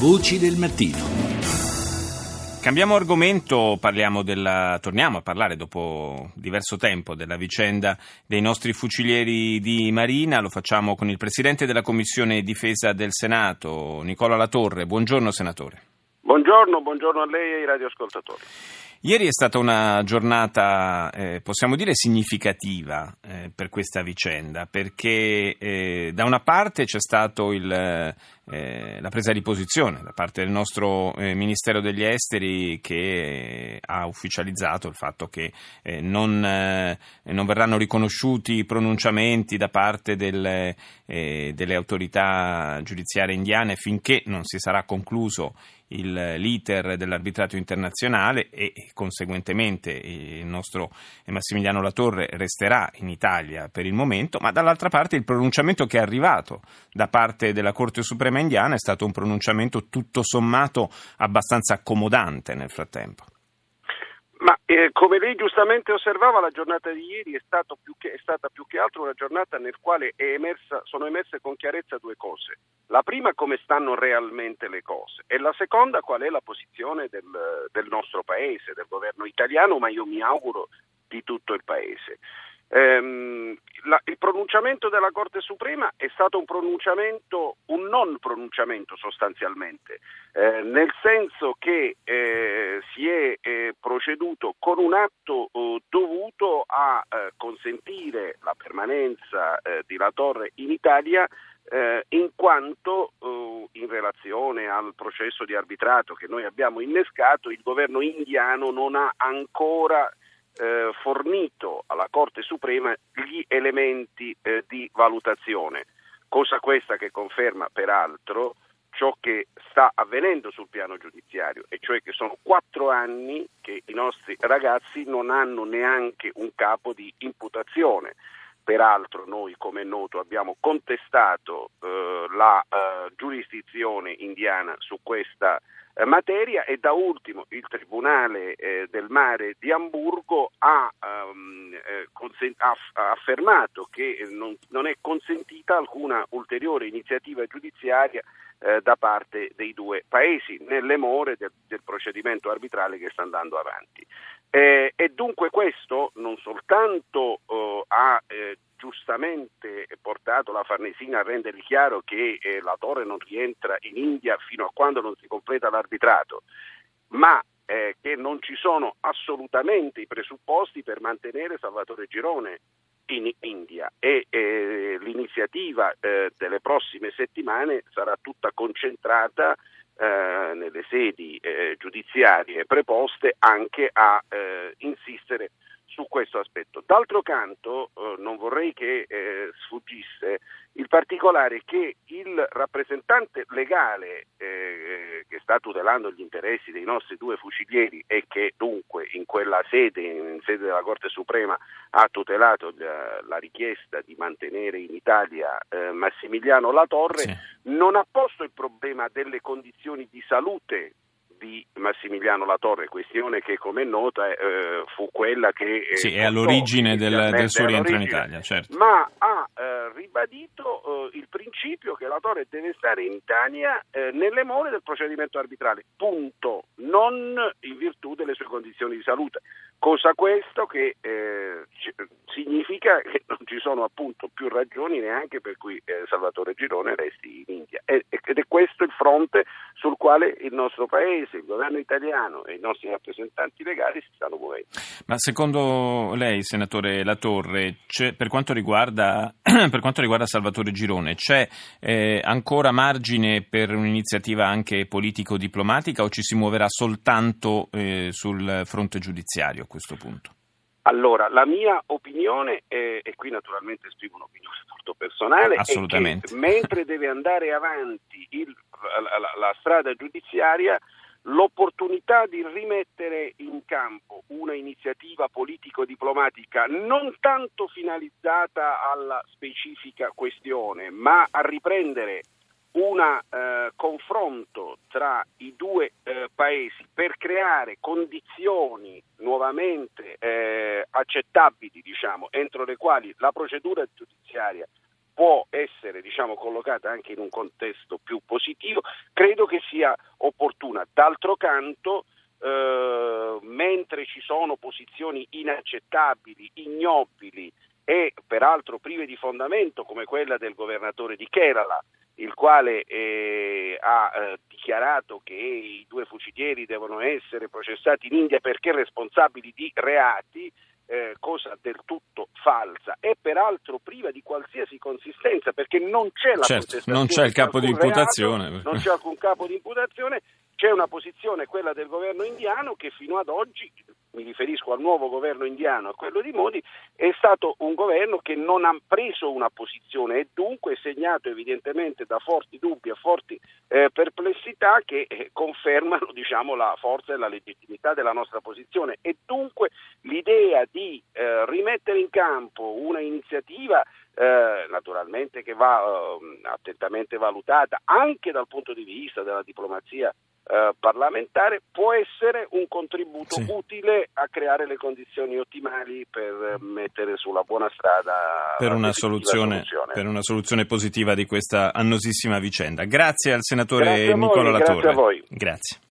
Voci del mattino. Cambiamo argomento, della, torniamo a parlare dopo diverso tempo della vicenda dei nostri fucilieri di Marina, lo facciamo con il Presidente della Commissione Difesa del Senato, Nicola Latorre. Buongiorno Senatore. Buongiorno, buongiorno a lei e ai radioascoltatori. Ieri è stata una giornata, eh, possiamo dire, significativa eh, per questa vicenda, perché eh, da una parte c'è stata eh, la presa di posizione da parte del nostro eh, Ministero degli Esteri che ha ufficializzato il fatto che eh, non, non, verranno riconosciuti pronunciamenti da parte delle, delle autorità giudiziarie indiane finché non si sarà concluso il, l'iter dell'arbitrato internazionale e conseguentemente il nostro Massimiliano Latorre resterà in Italia per il momento, ma dall'altra parte il pronunciamento che è arrivato da parte della Corte Suprema indiana è stato un pronunciamento tutto sommato abbastanza accomodante nel frattempo. Ma eh, come lei giustamente osservava, la giornata di ieri è, che, è, stata più che altro una giornata nel quale emersa, sono emerse con chiarezza due cose. La prima come stanno realmente le cose e la seconda qual è la posizione del, del nostro Paese, del governo italiano, ma io mi auguro di tutto il Paese. Ehm, la, il pronunciamento della Corte Suprema è stato un pronunciamento, un non pronunciamento sostanzialmente, eh, nel senso che eh, si è eh, proceduto con un atto oh, dovuto a eh, consentire la permanenza eh, di La Torre in Italia eh, in quanto uh, in relazione al processo di arbitrato che noi abbiamo innescato il governo indiano non ha ancora eh, fornito alla Corte Suprema gli elementi eh, di valutazione, cosa questa che conferma peraltro ciò che sta avvenendo sul piano giudiziario, e cioè che sono quattro anni che i nostri ragazzi non hanno neanche un capo di imputazione. Peraltro noi, come è noto, abbiamo contestato eh, la eh, giurisdizione indiana su questa eh, materia e da ultimo il Tribunale eh, del Mare di Amburgo ha, um, eh, consen- ha affermato che non, non, è consentita alcuna ulteriore iniziativa giudiziaria eh, da parte dei due paesi nelle more del, del procedimento arbitrale che sta andando avanti. Eh, e dunque questo non soltanto oh, ha giustamente portato la Farnesina a rendere chiaro che eh, la Torre non rientra in India fino a quando non si completa l'arbitrato, ma eh, che non ci sono assolutamente i presupposti per mantenere Salvatore Girone in India. E eh, l'iniziativa eh, delle prossime settimane sarà tutta concentrata eh, nelle sedi eh, giudiziarie preposte anche a insistere su questo aspetto. D'altro canto eh, non vorrei che eh, sfuggisse il particolare che il rappresentante legale eh, che sta tutelando gli interessi dei nostri due fucilieri e che dunque in quella sede, in sede della Corte Suprema, ha tutelato la, la richiesta di mantenere in Italia eh, Massimiliano Latorre, sì. non ha posto il problema delle condizioni di salute di Massimiliano Latorre, questione che come è nota eh, fu quella che... Eh, sì, è all'origine del, del suo rientro in Italia, certo. Ma ha eh, ribadito eh, il principio che Latorre deve stare in Italia eh, nelle more del procedimento arbitrale, punto, non in virtù delle sue condizioni di salute. Cosa questo che eh, significa che non ci sono appunto più ragioni neanche per cui Salvatore Girone resti in India. ed è questo il fronte sul quale il nostro Paese il governo italiano e i nostri rappresentanti legali si stanno muovendo. Ma secondo lei, senatore Latorre, per quanto, riguarda, per, quanto riguarda, Salvatore Girone, c'è eh, ancora margine per un'iniziativa anche politico-diplomatica o ci si muoverà soltanto eh, sul fronte giudiziario questo punto? Allora, la mia opinione, è, e qui naturalmente esprimo un'opinione molto personale, Assolutamente. è che mentre deve andare avanti il, la, la, la strada giudiziaria, l'opportunità di rimettere in campo una iniziativa politico-diplomatica non tanto finalizzata alla specifica questione, ma a riprendere un eh, confronto tra i due eh, paesi per creare condizioni nuovamente eh, accettabili, diciamo, entro le quali la procedura giudiziaria può essere diciamo, collocata anche in un contesto più positivo, credo che sia opportuna. D'altro canto, eh, mentre ci sono posizioni inaccettabili, ignobili e peraltro prive di fondamento come quella del governatore di Kerala, il quale eh, ha eh, dichiarato che i due fucilieri devono essere processati in India perché responsabili di reati, eh, cosa del tutto falsa. E peraltro priva di qualsiasi consistenza perché non c'è la certo, non c'è il capo di imputazione reato, non c'è alcun capo di imputazione c'è una posizione, quella del governo indiano, che fino ad oggi, mi riferisco al nuovo governo indiano, a quello di Modi, è stato un governo che non ha preso una posizione e dunque è segnato evidentemente da forti dubbi e forti eh, perplessità che eh, confermano diciamo, la forza e la legittimità della nostra posizione. E dunque l'idea di eh, rimettere in campo una iniziativa eh, naturalmente che va eh, attentamente valutata anche dal punto di vista della diplomazia eh, parlamentare può essere un contributo sì. utile a creare le condizioni ottimali per mettere sulla buona strada per una, soluzione, soluzione. per una soluzione positiva di questa annosissima vicenda. Grazie al senatore Nicola Latorre. Grazie a voi. Grazie.